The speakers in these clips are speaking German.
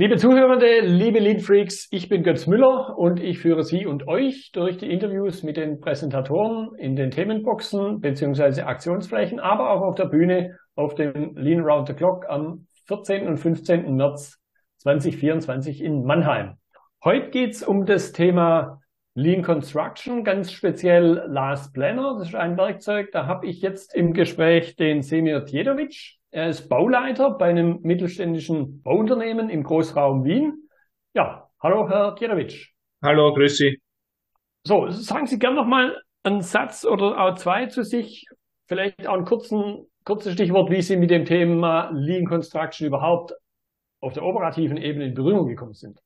Liebe Zuhörende, liebe Lean Freaks, ich bin Götz Müller und ich führe Sie und euch durch die Interviews mit den Präsentatoren in den Themenboxen bzw. Aktionsflächen, aber auch auf der Bühne auf dem Lean Round the Clock am 14. und 15. März 2024 in Mannheim. Heute geht's um das Thema Lean Construction, ganz speziell Last Planner. Das ist ein Werkzeug. Da habe ich jetzt im Gespräch den Semir Tjedovic. Er ist Bauleiter bei einem mittelständischen Bauunternehmen im Großraum Wien. Ja, hallo Herr Tjedovic. Hallo, grüß Sie. So, sagen Sie gerne noch mal einen Satz oder auch zwei zu sich. Vielleicht auch ein kurzen, kurzes Stichwort, wie Sie mit dem Thema Lean Construction überhaupt auf der operativen Ebene in Berührung gekommen sind.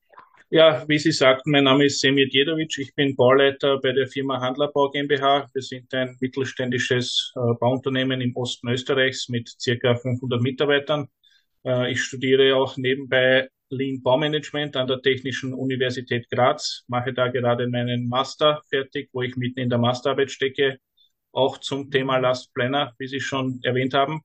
Ja, wie Sie sagten, mein Name ist Semir Djedovic. Ich bin Bauleiter bei der Firma Handlerbau GmbH. Wir sind ein mittelständisches äh, Bauunternehmen im Osten Österreichs mit circa 500 Mitarbeitern. Äh, ich studiere auch nebenbei Lean Baumanagement an der Technischen Universität Graz, mache da gerade meinen Master fertig, wo ich mitten in der Masterarbeit stecke, auch zum Thema Last Planner, wie Sie schon erwähnt haben.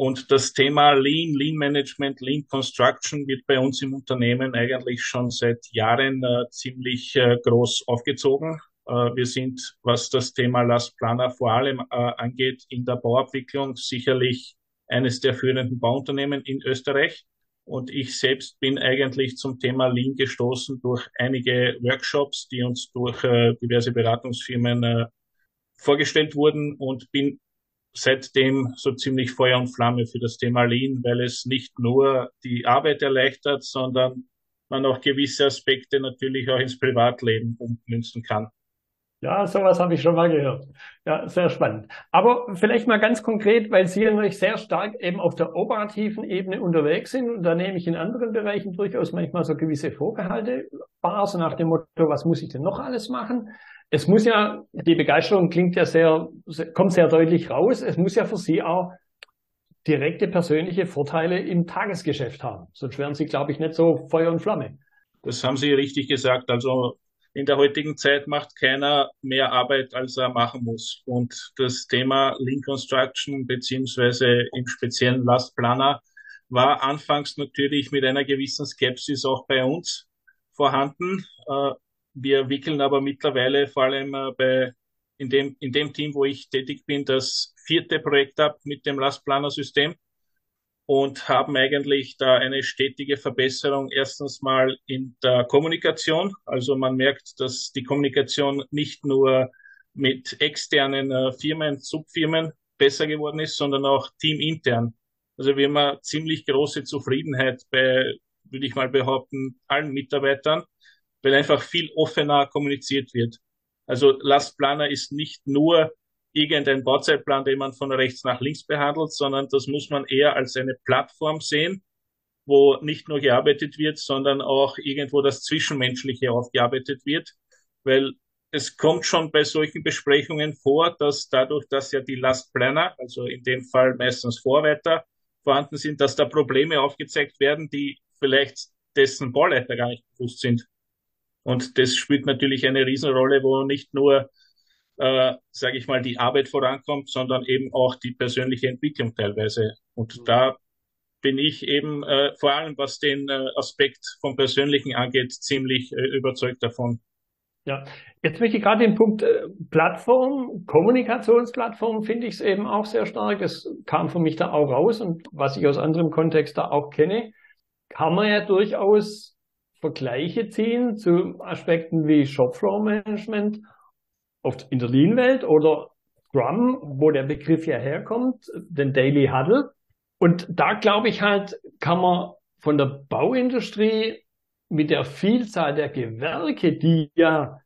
Und das Thema Lean, Lean Management, Lean Construction wird bei uns im Unternehmen eigentlich schon seit Jahren äh, ziemlich äh, groß aufgezogen. Äh, wir sind, was das Thema Last Planner vor allem äh, angeht, in der Bauabwicklung sicherlich eines der führenden Bauunternehmen in Österreich. Und ich selbst bin eigentlich zum Thema Lean gestoßen durch einige Workshops, die uns durch äh, diverse Beratungsfirmen äh, vorgestellt wurden und bin seitdem so ziemlich Feuer und Flamme für das Thema Lean, weil es nicht nur die Arbeit erleichtert, sondern man auch gewisse Aspekte natürlich auch ins Privatleben ummünzen kann. Ja, sowas habe ich schon mal gehört. Ja, sehr spannend. Aber vielleicht mal ganz konkret, weil Sie natürlich sehr stark eben auf der operativen Ebene unterwegs sind und da nehme ich in anderen Bereichen durchaus manchmal so gewisse Vorgehalte wahr, so nach dem Motto, was muss ich denn noch alles machen? Es muss ja, die Begeisterung klingt ja sehr, kommt sehr deutlich raus. Es muss ja für Sie auch direkte persönliche Vorteile im Tagesgeschäft haben. Sonst wären Sie, glaube ich, nicht so Feuer und Flamme. Das haben Sie richtig gesagt. Also in der heutigen Zeit macht keiner mehr Arbeit, als er machen muss. Und das Thema Lean Construction beziehungsweise im speziellen Last Planner war anfangs natürlich mit einer gewissen Skepsis auch bei uns vorhanden. Wir wickeln aber mittlerweile vor allem äh, bei in dem, in dem Team, wo ich tätig bin, das vierte Projekt ab mit dem Lastplaner-System und haben eigentlich da eine stetige Verbesserung erstens mal in der Kommunikation. Also man merkt, dass die Kommunikation nicht nur mit externen äh, Firmen, Subfirmen besser geworden ist, sondern auch teamintern. Also wir haben eine ziemlich große Zufriedenheit bei, würde ich mal behaupten, allen Mitarbeitern weil einfach viel offener kommuniziert wird. Also Lastplaner ist nicht nur irgendein Bauzeitplan, den man von rechts nach links behandelt, sondern das muss man eher als eine Plattform sehen, wo nicht nur gearbeitet wird, sondern auch irgendwo das Zwischenmenschliche aufgearbeitet wird, weil es kommt schon bei solchen Besprechungen vor, dass dadurch, dass ja die Lastplaner, also in dem Fall meistens Vorreiter, vorhanden sind, dass da Probleme aufgezeigt werden, die vielleicht dessen Bauleiter gar nicht bewusst sind. Und das spielt natürlich eine Riesenrolle, wo nicht nur, äh, sage ich mal, die Arbeit vorankommt, sondern eben auch die persönliche Entwicklung teilweise. Und mhm. da bin ich eben äh, vor allem, was den äh, Aspekt vom Persönlichen angeht, ziemlich äh, überzeugt davon. Ja, jetzt möchte ich gerade den Punkt äh, Plattform, Kommunikationsplattform finde ich es eben auch sehr stark. Das kam für mich da auch raus und was ich aus anderem Kontext da auch kenne, kann man ja durchaus Vergleiche ziehen zu Aspekten wie Shopfloor Management oft in der Lean-Welt oder Scrum, wo der Begriff ja herkommt, den Daily Huddle. Und da glaube ich halt, kann man von der Bauindustrie mit der Vielzahl der Gewerke, die ja,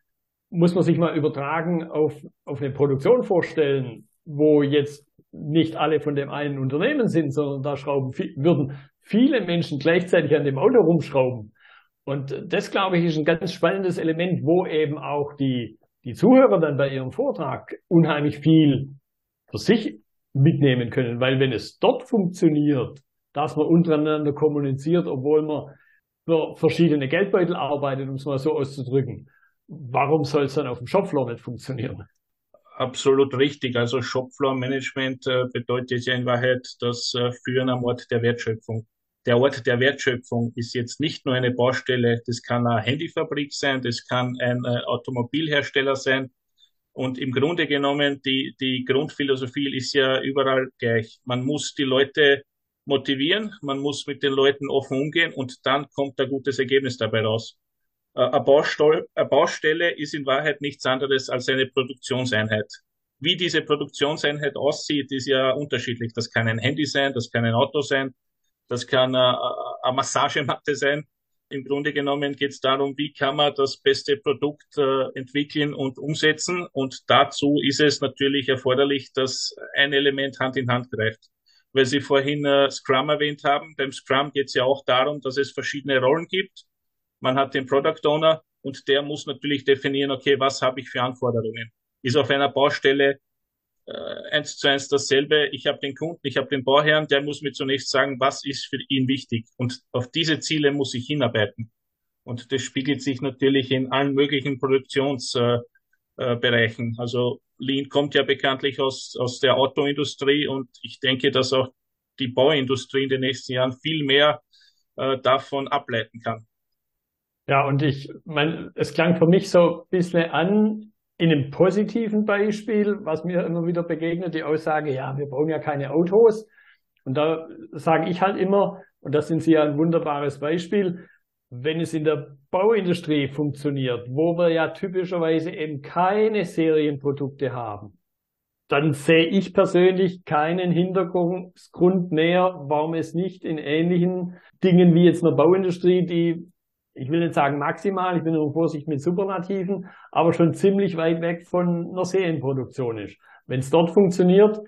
muss man sich mal übertragen, auf, auf eine Produktion vorstellen, wo jetzt nicht alle von dem einen Unternehmen sind, sondern da schrauben, würden viele Menschen gleichzeitig an dem Auto rumschrauben. Und das, glaube ich, ist ein ganz spannendes Element, wo eben auch die, die Zuhörer dann bei ihrem Vortrag unheimlich viel für sich mitnehmen können. Weil wenn es dort funktioniert, dass man untereinander kommuniziert, obwohl man für verschiedene Geldbeutel arbeitet, um es mal so auszudrücken, warum soll es dann auf dem Shopfloor nicht funktionieren? Absolut richtig. Also Shopfloor Management äh, bedeutet ja in Wahrheit das äh, Führen am Ort der Wertschöpfung. Der Ort der Wertschöpfung ist jetzt nicht nur eine Baustelle, das kann eine Handyfabrik sein, das kann ein äh, Automobilhersteller sein. Und im Grunde genommen, die, die Grundphilosophie ist ja überall gleich. Man muss die Leute motivieren, man muss mit den Leuten offen umgehen und dann kommt ein gutes Ergebnis dabei raus. Äh, eine, Baustelle, eine Baustelle ist in Wahrheit nichts anderes als eine Produktionseinheit. Wie diese Produktionseinheit aussieht, ist ja unterschiedlich. Das kann ein Handy sein, das kann ein Auto sein, das kann eine, Massagematte sein. Im Grunde genommen geht es darum, wie kann man das beste Produkt äh, entwickeln und umsetzen. Und dazu ist es natürlich erforderlich, dass ein Element Hand in Hand greift. Weil Sie vorhin äh, Scrum erwähnt haben. Beim Scrum geht es ja auch darum, dass es verschiedene Rollen gibt. Man hat den Product Owner und der muss natürlich definieren, okay, was habe ich für Anforderungen? Ist auf einer Baustelle eins zu eins dasselbe. Ich habe den Kunden, ich habe den Bauherrn, der muss mir zunächst sagen, was ist für ihn wichtig. Und auf diese Ziele muss ich hinarbeiten. Und das spiegelt sich natürlich in allen möglichen Produktionsbereichen. Äh, äh, also Lean kommt ja bekanntlich aus, aus der Autoindustrie und ich denke, dass auch die Bauindustrie in den nächsten Jahren viel mehr äh, davon ableiten kann. Ja, und ich meine, es klang für mich so ein bisschen an, in einem positiven Beispiel, was mir immer wieder begegnet, die Aussage, ja, wir brauchen ja keine Autos. Und da sage ich halt immer, und das sind Sie ja ein wunderbares Beispiel, wenn es in der Bauindustrie funktioniert, wo wir ja typischerweise eben keine Serienprodukte haben, dann sehe ich persönlich keinen Hintergrund mehr, warum es nicht in ähnlichen Dingen wie jetzt in der Bauindustrie, die ich will nicht sagen maximal, ich bin nur vorsichtig mit Superlativen, aber schon ziemlich weit weg von einer Serienproduktion ist. Wenn es dort funktioniert,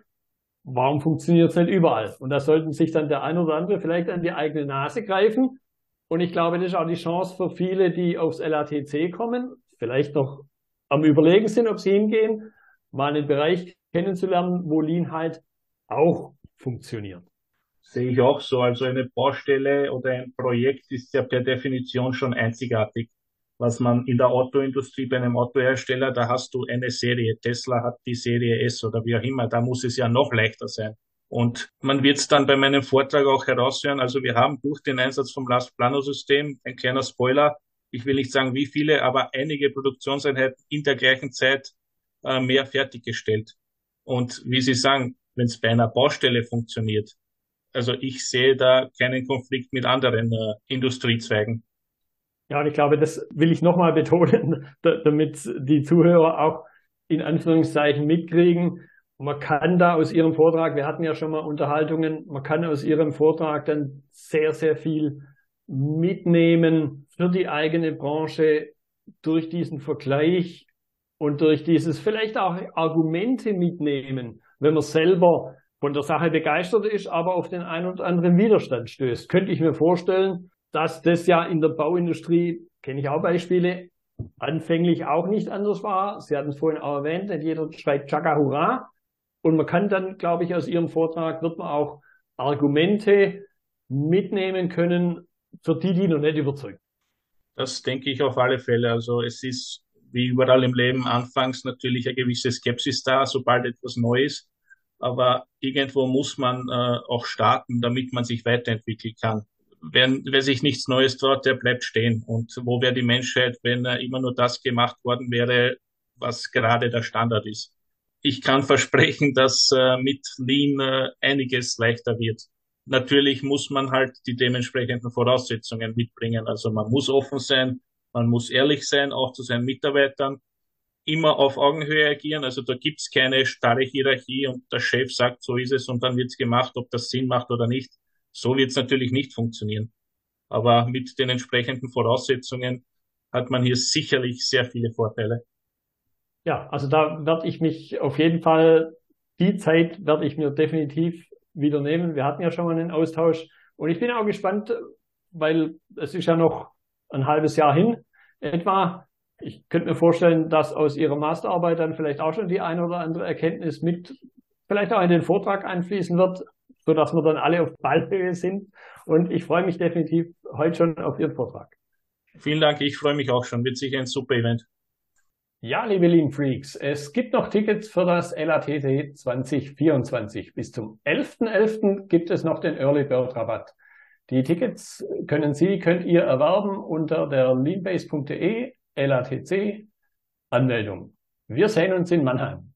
warum funktioniert es nicht überall? Und da sollten sich dann der ein oder andere vielleicht an die eigene Nase greifen. Und ich glaube, das ist auch die Chance für viele, die aufs LATC kommen, vielleicht noch am Überlegen sind, ob sie hingehen, mal einen Bereich kennenzulernen, wo Lean halt auch funktioniert sehe ich auch so. Also eine Baustelle oder ein Projekt ist ja per Definition schon einzigartig. Was man in der Autoindustrie bei einem Autohersteller, da hast du eine Serie. Tesla hat die Serie S oder wie auch immer. Da muss es ja noch leichter sein. Und man wird es dann bei meinem Vortrag auch heraushören. Also wir haben durch den Einsatz vom Last Plano System, ein kleiner Spoiler, ich will nicht sagen wie viele, aber einige Produktionseinheiten in der gleichen Zeit äh, mehr fertiggestellt. Und wie Sie sagen, wenn es bei einer Baustelle funktioniert, also ich sehe da keinen Konflikt mit anderen äh, Industriezweigen. Ja, und ich glaube, das will ich nochmal betonen, damit die Zuhörer auch in Anführungszeichen mitkriegen. Man kann da aus Ihrem Vortrag, wir hatten ja schon mal Unterhaltungen, man kann aus Ihrem Vortrag dann sehr, sehr viel mitnehmen für die eigene Branche durch diesen Vergleich und durch dieses vielleicht auch Argumente mitnehmen, wenn man selber von der Sache begeistert ist, aber auf den einen oder anderen Widerstand stößt. Könnte ich mir vorstellen, dass das ja in der Bauindustrie, kenne ich auch Beispiele, anfänglich auch nicht anders war. Sie hatten es vorhin auch erwähnt, nicht jeder schreit Chaka Hurra. Und man kann dann, glaube ich, aus Ihrem Vortrag wird man auch Argumente mitnehmen können, für die, die noch nicht überzeugt. Das denke ich auf alle Fälle. Also es ist wie überall im Leben anfangs natürlich eine gewisse Skepsis da, sobald etwas neu ist aber irgendwo muss man äh, auch starten, damit man sich weiterentwickeln kann. Wer, wer sich nichts Neues traut, der bleibt stehen. Und wo wäre die Menschheit, wenn äh, immer nur das gemacht worden wäre, was gerade der Standard ist? Ich kann versprechen, dass äh, mit Lean äh, einiges leichter wird. Natürlich muss man halt die dementsprechenden Voraussetzungen mitbringen. Also man muss offen sein, man muss ehrlich sein, auch zu seinen Mitarbeitern immer auf Augenhöhe agieren. Also da gibt's keine starre Hierarchie und der Chef sagt, so ist es und dann wird's gemacht, ob das Sinn macht oder nicht. So wird's natürlich nicht funktionieren. Aber mit den entsprechenden Voraussetzungen hat man hier sicherlich sehr viele Vorteile. Ja, also da werde ich mich auf jeden Fall, die Zeit werde ich mir definitiv wieder nehmen. Wir hatten ja schon mal einen Austausch und ich bin auch gespannt, weil es ist ja noch ein halbes Jahr hin etwa ich könnte mir vorstellen, dass aus Ihrer Masterarbeit dann vielleicht auch schon die eine oder andere Erkenntnis mit vielleicht auch in den Vortrag einfließen wird, so dass wir dann alle auf Ballhöhe sind. Und ich freue mich definitiv heute schon auf Ihren Vortrag. Vielen Dank, ich freue mich auch schon. Wird sicher ein super Event. Ja, liebe Lean Freaks, es gibt noch Tickets für das LATT 2024. Bis zum 11.11. .11. gibt es noch den Early Bird Rabatt. Die Tickets können Sie, könnt ihr erwerben unter der leanbase.de LATC Anmeldung. Wir sehen uns in Mannheim.